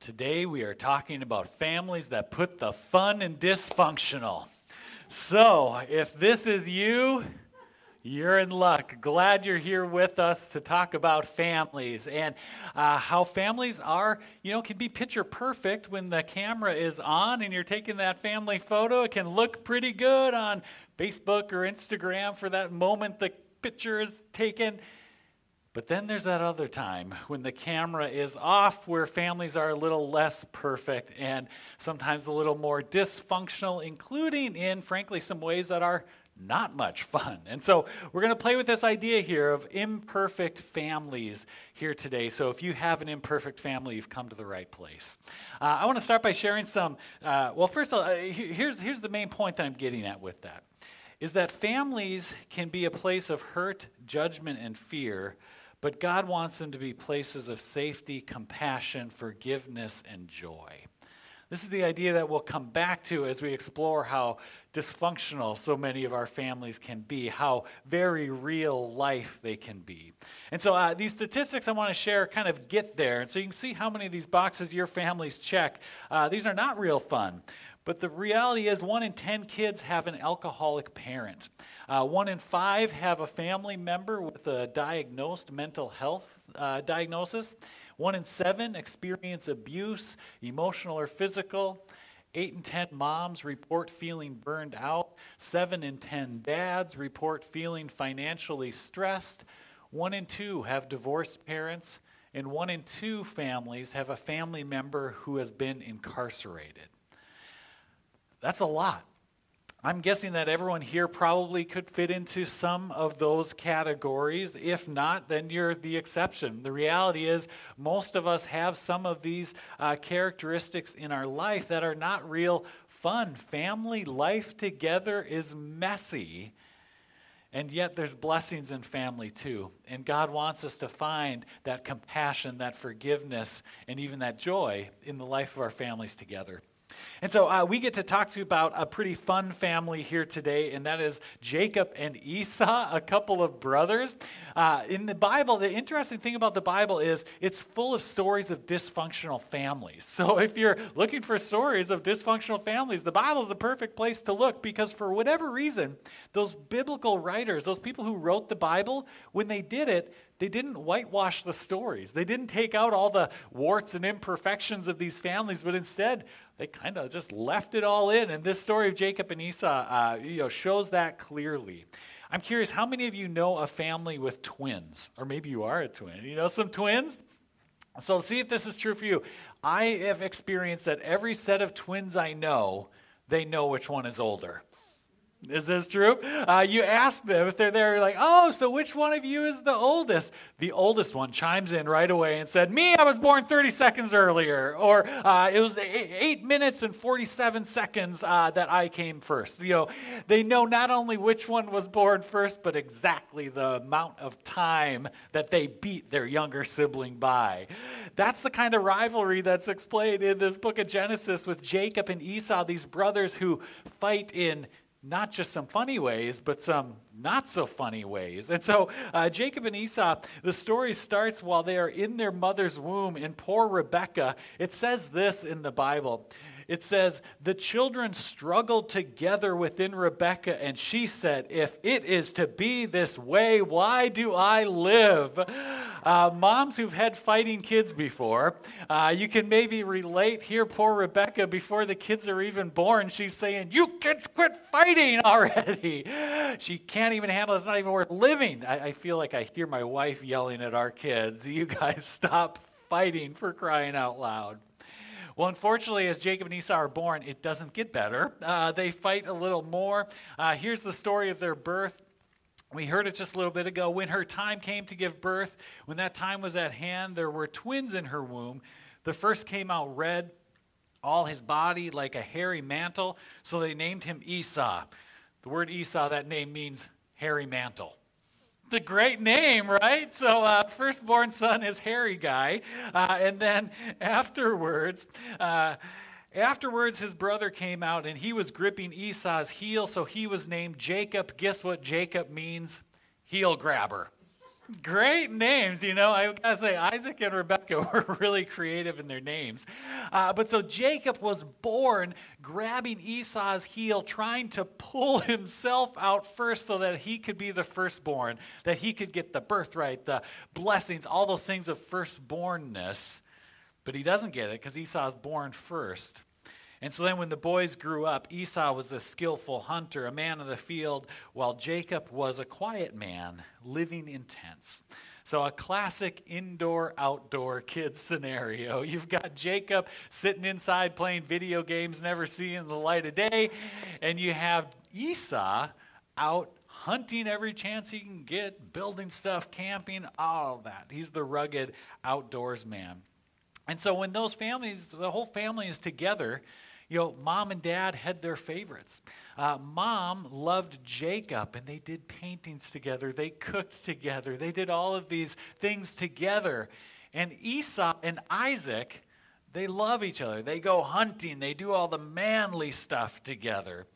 Today we are talking about families that put the fun in dysfunctional. So, if this is you, you're in luck. Glad you're here with us to talk about families and uh, how families are, you know, can be picture perfect when the camera is on and you're taking that family photo. It can look pretty good on Facebook or Instagram for that moment the picture is taken. But then there's that other time when the camera is off where families are a little less perfect and sometimes a little more dysfunctional, including in, frankly, some ways that are not much fun. And so we're going to play with this idea here of imperfect families here today. So if you have an imperfect family, you've come to the right place. Uh, I want to start by sharing some. Uh, well, first, of all, uh, here's, here's the main point that I'm getting at with that is that families can be a place of hurt, judgment, and fear but God wants them to be places of safety, compassion, forgiveness, and joy. This is the idea that we'll come back to as we explore how dysfunctional so many of our families can be, how very real life they can be. And so uh, these statistics I want to share kind of get there. And so you can see how many of these boxes your families check. Uh, these are not real fun. But the reality is, one in 10 kids have an alcoholic parent. Uh, one in five have a family member with a diagnosed mental health uh, diagnosis. One in seven experience abuse, emotional or physical. Eight in 10 moms report feeling burned out. Seven in 10 dads report feeling financially stressed. One in two have divorced parents. And one in two families have a family member who has been incarcerated. That's a lot. I'm guessing that everyone here probably could fit into some of those categories. If not, then you're the exception. The reality is, most of us have some of these uh, characteristics in our life that are not real fun. Family life together is messy. And yet, there's blessings in family too. And God wants us to find that compassion, that forgiveness, and even that joy in the life of our families together. And so uh, we get to talk to you about a pretty fun family here today, and that is Jacob and Esau, a couple of brothers. Uh, in the Bible, the interesting thing about the Bible is it's full of stories of dysfunctional families. So if you're looking for stories of dysfunctional families, the Bible is the perfect place to look because for whatever reason, those biblical writers, those people who wrote the Bible, when they did it, they didn't whitewash the stories. They didn't take out all the warts and imperfections of these families, but instead they kind of just left it all in. And this story of Jacob and Esau uh, you know, shows that clearly. I'm curious, how many of you know a family with twins? Or maybe you are a twin. You know some twins? So see if this is true for you. I have experienced that every set of twins I know, they know which one is older. Is this true? Uh, you ask them if they're there, like, oh, so which one of you is the oldest? The oldest one chimes in right away and said, Me, I was born 30 seconds earlier. Or uh, it was eight, minutes and 47 seconds uh, that I came first. You know, they know not only which one was born first, but exactly the amount of time that they beat their younger sibling by. That's the kind of rivalry that's explained in this book of Genesis with Jacob and Esau, these brothers who fight in not just some funny ways, but some not so funny ways. And so, uh, Jacob and Esau, the story starts while they are in their mother's womb. And poor Rebecca, it says this in the Bible it says, The children struggled together within Rebecca, and she said, If it is to be this way, why do I live? Uh, moms who've had fighting kids before, uh, you can maybe relate here. Poor Rebecca, before the kids are even born, she's saying, You kids quit fighting already. She can't even handle it. It's not even worth living. I, I feel like I hear my wife yelling at our kids, You guys stop fighting for crying out loud. Well, unfortunately, as Jacob and Esau are born, it doesn't get better. Uh, they fight a little more. Uh, here's the story of their birth. We heard it just a little bit ago. When her time came to give birth, when that time was at hand, there were twins in her womb. The first came out red, all his body like a hairy mantle, so they named him Esau. The word Esau, that name means hairy mantle. It's a great name, right? So, uh, firstborn son is hairy guy. Uh, and then afterwards, uh, Afterwards, his brother came out and he was gripping Esau's heel, so he was named Jacob. Guess what Jacob means? Heel grabber. Great names, you know. I gotta say, Isaac and Rebecca were really creative in their names. Uh, but so Jacob was born grabbing Esau's heel, trying to pull himself out first so that he could be the firstborn, that he could get the birthright, the blessings, all those things of firstbornness. But he doesn't get it because Esau is born first. And so then, when the boys grew up, Esau was a skillful hunter, a man of the field, while Jacob was a quiet man living in tents. So, a classic indoor outdoor kid scenario. You've got Jacob sitting inside playing video games, never seeing the light of day, and you have Esau out hunting every chance he can get, building stuff, camping, all that. He's the rugged outdoors man. And so when those families, the whole family is together, you know, mom and dad had their favorites. Uh, mom loved Jacob, and they did paintings together. They cooked together. They did all of these things together. And Esau and Isaac, they love each other. They go hunting. They do all the manly stuff together.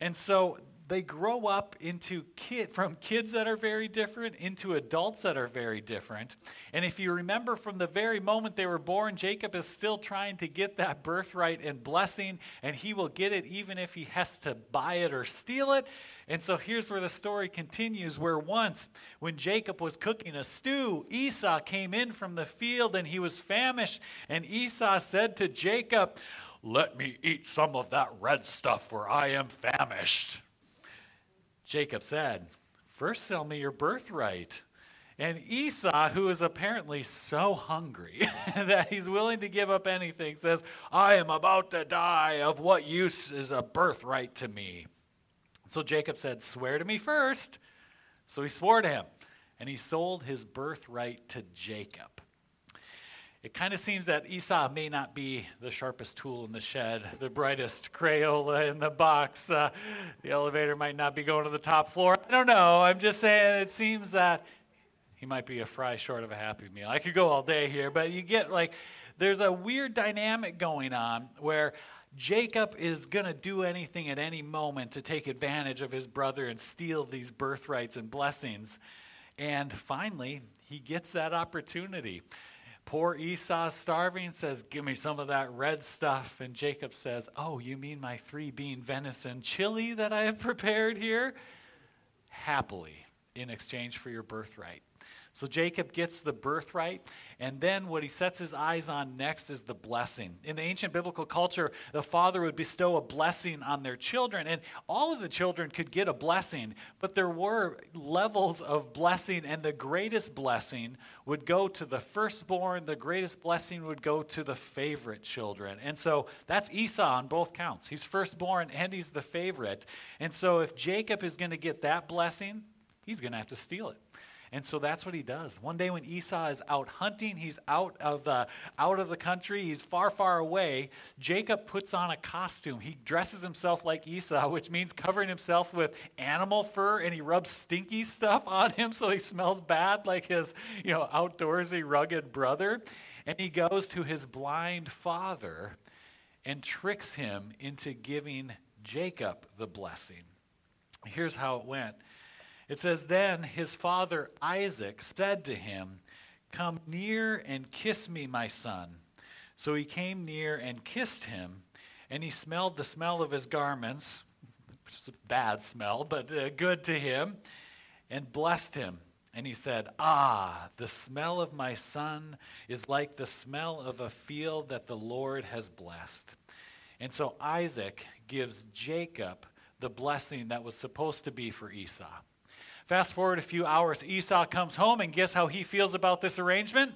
And so they grow up into kid from kids that are very different into adults that are very different. And if you remember from the very moment they were born, Jacob is still trying to get that birthright and blessing, and he will get it even if he has to buy it or steal it. And so here's where the story continues where once, when Jacob was cooking a stew, Esau came in from the field and he was famished. And Esau said to Jacob, Let me eat some of that red stuff, for I am famished. Jacob said, First sell me your birthright. And Esau, who is apparently so hungry that he's willing to give up anything, says, I am about to die. Of what use is a birthright to me? So Jacob said, Swear to me first. So he swore to him, and he sold his birthright to Jacob it kind of seems that Esau may not be the sharpest tool in the shed, the brightest Crayola in the box. Uh, the elevator might not be going to the top floor. I don't know. I'm just saying it seems that he might be a fry short of a happy meal. I could go all day here, but you get like, there's a weird dynamic going on where Jacob is going to do anything at any moment to take advantage of his brother and steal these birthrights and blessings. And finally, he gets that opportunity. Poor Esau, starving, says, Give me some of that red stuff. And Jacob says, Oh, you mean my three bean venison chili that I have prepared here? Happily, in exchange for your birthright. So Jacob gets the birthright, and then what he sets his eyes on next is the blessing. In the ancient biblical culture, the father would bestow a blessing on their children, and all of the children could get a blessing, but there were levels of blessing, and the greatest blessing would go to the firstborn, the greatest blessing would go to the favorite children. And so that's Esau on both counts. He's firstborn and he's the favorite. And so if Jacob is going to get that blessing, he's going to have to steal it. And so that's what he does. One day when Esau is out hunting, he's out of the out of the country, he's far, far away. Jacob puts on a costume. He dresses himself like Esau, which means covering himself with animal fur, and he rubs stinky stuff on him so he smells bad like his, you know, outdoorsy, rugged brother. And he goes to his blind father and tricks him into giving Jacob the blessing. Here's how it went. It says, Then his father Isaac said to him, Come near and kiss me, my son. So he came near and kissed him. and he smelled the smell of his garments, which is a bad smell, but uh, good to him, and blessed him. And he said, Ah, the smell of my son is like the smell of a field that the Lord has blessed. And so Isaac gives Jacob the blessing that was supposed to be for Esau. Fast forward a few hours, Esau comes home, and guess how he feels about this arrangement?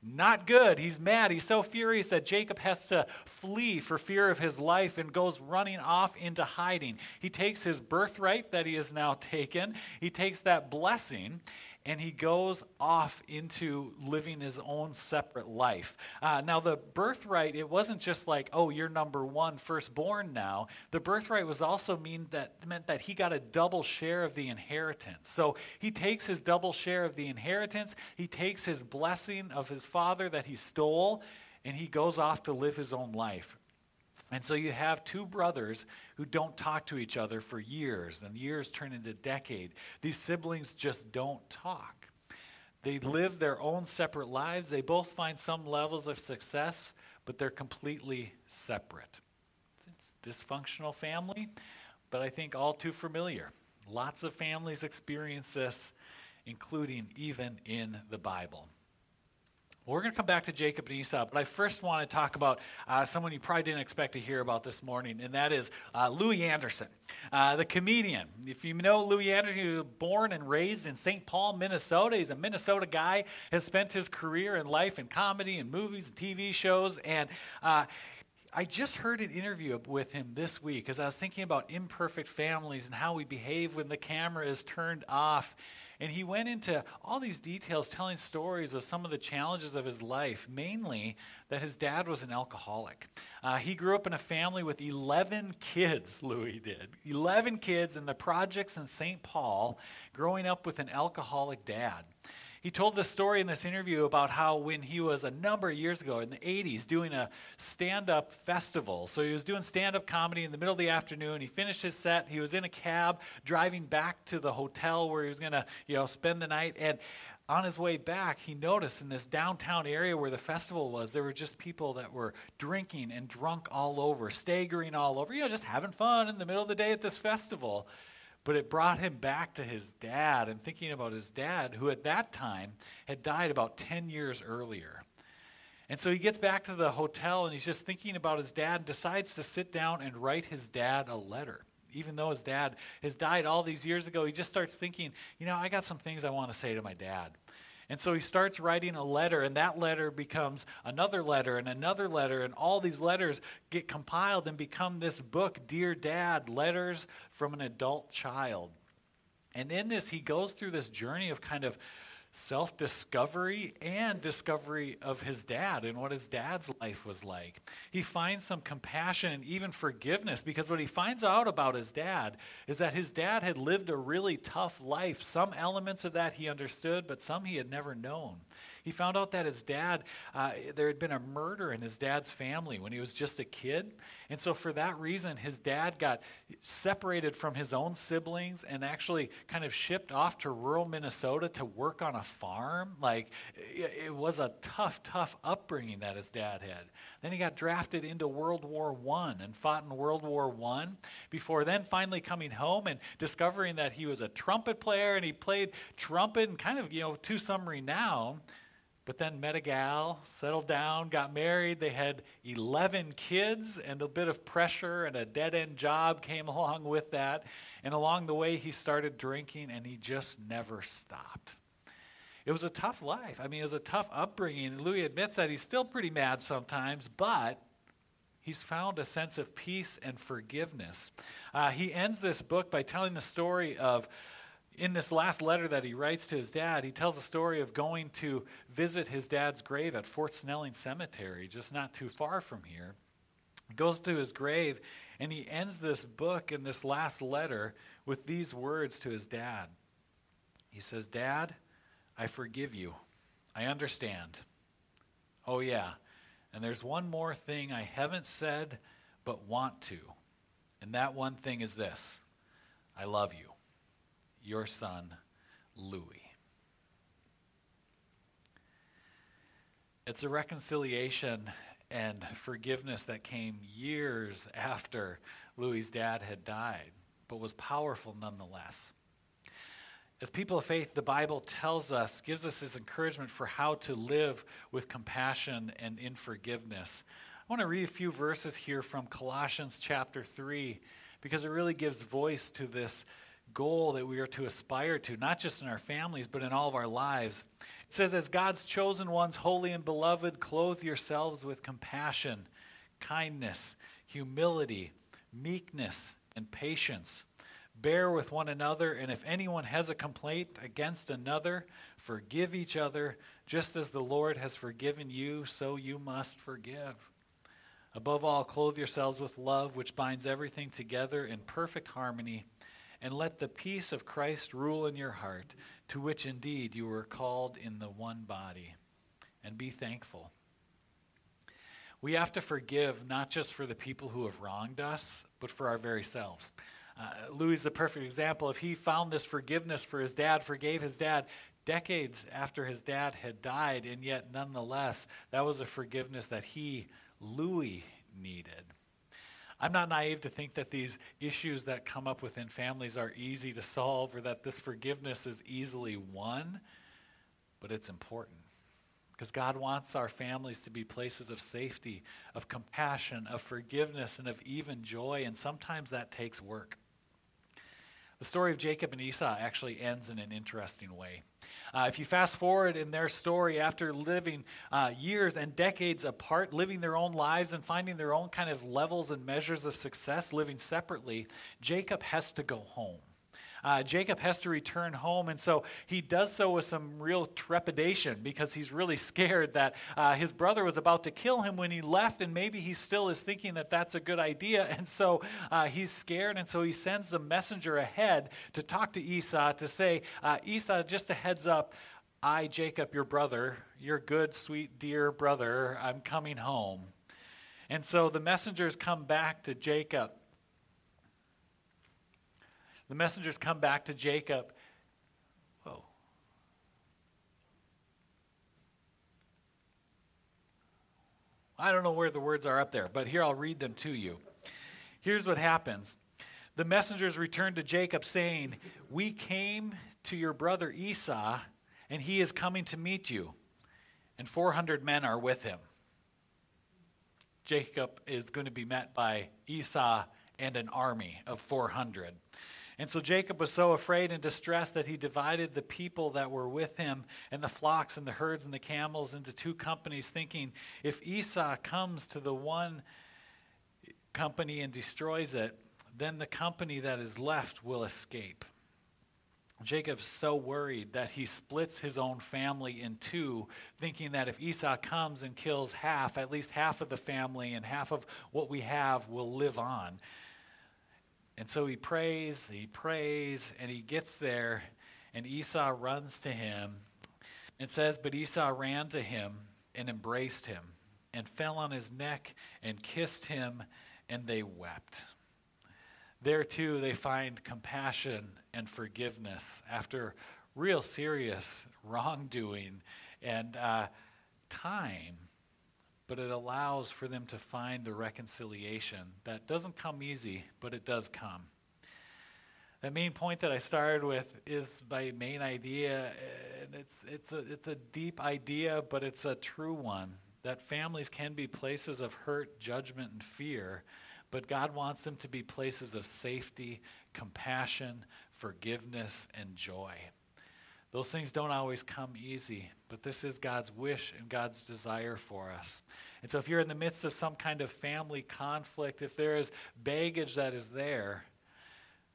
Not good. He's mad. He's so furious that Jacob has to flee for fear of his life and goes running off into hiding. He takes his birthright that he has now taken, he takes that blessing, and he goes off into living his own separate life. Uh, now, the birthright, it wasn't just like, oh, you're number one, firstborn now. The birthright was also mean that meant that he got a double share of the inheritance. So he takes his double share of the inheritance, he takes his blessing of his father that he stole, and he goes off to live his own life. And so you have two brothers who don't talk to each other for years, and years turn into decade. These siblings just don't talk. They live their own separate lives. They both find some levels of success, but they're completely separate. It's dysfunctional family, but I think all too familiar. Lots of families experience this, including even in the Bible. We're going to come back to Jacob and Esau, but I first want to talk about uh, someone you probably didn't expect to hear about this morning, and that is uh, Louie Anderson, uh, the comedian. If you know Louie Anderson, he was born and raised in St. Paul, Minnesota. He's a Minnesota guy, has spent his career in life in comedy and movies and TV shows, and uh, I just heard an interview with him this week as I was thinking about imperfect families and how we behave when the camera is turned off. And he went into all these details, telling stories of some of the challenges of his life, mainly that his dad was an alcoholic. Uh, he grew up in a family with 11 kids, Louie did. 11 kids in the projects in St. Paul, growing up with an alcoholic dad. He told the story in this interview about how when he was a number of years ago in the 80s doing a stand up festival. So he was doing stand up comedy in the middle of the afternoon. He finished his set. He was in a cab driving back to the hotel where he was going to, you know, spend the night. And on his way back, he noticed in this downtown area where the festival was, there were just people that were drinking and drunk all over, staggering all over, you know, just having fun in the middle of the day at this festival. But it brought him back to his dad and thinking about his dad, who at that time had died about 10 years earlier. And so he gets back to the hotel and he's just thinking about his dad, and decides to sit down and write his dad a letter. Even though his dad has died all these years ago, he just starts thinking, you know, I got some things I want to say to my dad. And so he starts writing a letter, and that letter becomes another letter and another letter, and all these letters get compiled and become this book, Dear Dad Letters from an Adult Child. And in this, he goes through this journey of kind of self discovery and discovery of his dad and what his dad's life was like. He finds some compassion and even forgiveness because what he finds out about his dad is that his dad had lived a really tough life. Some elements of that he understood, but some he had never known. He found out that his dad, uh, there had been a murder in his dad's family when he was just a kid. And so, for that reason, his dad got separated from his own siblings and actually kind of shipped off to rural Minnesota to work on a farm. Like, it, it was a tough, tough upbringing that his dad had. Then he got drafted into World War I and fought in World War I before then finally coming home and discovering that he was a trumpet player and he played trumpet and kind of, you know, to some renown. But then met a gal, settled down, got married. They had 11 kids, and a bit of pressure and a dead end job came along with that. And along the way, he started drinking, and he just never stopped. It was a tough life. I mean, it was a tough upbringing. Louie admits that he's still pretty mad sometimes, but he's found a sense of peace and forgiveness. Uh, he ends this book by telling the story of in this last letter that he writes to his dad, he tells a story of going to visit his dad's grave at Fort Snelling Cemetery, just not too far from here. He goes to his grave and he ends this book in this last letter with these words to his dad. He says, Dad, I forgive you. I understand. Oh, yeah. And there's one more thing I haven't said but want to. And that one thing is this I love you your son, Louie. It's a reconciliation and forgiveness that came years after Louie's dad had died, but was powerful nonetheless. As people of faith, the Bible tells us, gives us this encouragement for how to live with compassion and in forgiveness. I want to read a few verses here from Colossians chapter 3 because it really gives voice to this goal that we are to aspire to, not just in our families, but in all of our lives. It says, As God's chosen ones, holy and beloved, clothe yourselves with compassion, kindness, humility, meekness, and patience. Bear with one another, and if anyone has a complaint against another, forgive each other, just as the Lord has forgiven you, so you must forgive. Above all, clothe yourselves with love, which binds everything together in perfect harmony, and let the peace of Christ rule in your heart, to which indeed you were called in the one body. And be thankful. We have to forgive not just for the people who have wronged us, but for our very selves. Uh, Louie is a perfect example. If he found this forgiveness for his dad, forgave his dad decades after his dad had died, and yet nonetheless, that was a forgiveness that he Louie needed. I'm not naive to think that these issues that come up within families are easy to solve or that this forgiveness is easily won, but it's important. Because God wants our families to be places of safety, of compassion, of forgiveness, and of even joy, and sometimes that takes work. The story of Jacob and Esau actually ends in an interesting way. Uh, if you fast forward in their story after living uh, years and decades apart, living their own lives and finding their own kind of levels and measures of success, living separately, Jacob has to go home. Uh, Jacob has to return home, and so he does so with some real trepidation because he's really scared that uh, his brother was about to kill him when he left, and maybe he still is thinking that that's a good idea. And so uh, he's scared, and so he sends a messenger ahead to talk to Esau to say, uh, Esau, just a heads up. I, Jacob, your brother, your good, sweet, dear brother, I'm coming home. And so the messengers come back to Jacob the messengers come back to Jacob. Whoa. I don't know where the words are up there, but here I'll read them to you. Here's what happens The messengers returned to Jacob, saying, We came to your brother Esau, and he is coming to meet you, and 400 men are with him. Jacob is going to be met by Esau and an army of 400. And so Jacob was so afraid and distressed that he divided the people that were with him and the flocks and the herds and the camels into two companies, thinking, if Esau comes to the one company and destroys it, then the company that is left will escape. Jacob's so worried that he splits his own family in two, thinking that if Esau comes and kills half, at least half of the family and half of what we have will live on. And so he prays, he prays, and he gets there, and Esau runs to him. It says, But Esau ran to him and embraced him, and fell on his neck and kissed him, and they wept. There too, they find compassion and forgiveness after real serious wrongdoing and uh, time but it allows for them to find the reconciliation that doesn't come easy, but it does come. The main point that I started with is my main idea, and it's, it's, a, it's a deep idea, but it's a true one that families can be places of hurt, judgment, and fear, but God wants them to be places of safety, compassion, forgiveness, and joy. Those things don't always come easy, but this is God's wish and God's desire for us. And so, if you're in the midst of some kind of family conflict, if there is baggage that is there,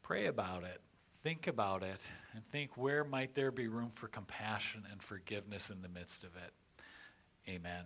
pray about it. Think about it and think where might there be room for compassion and forgiveness in the midst of it. Amen.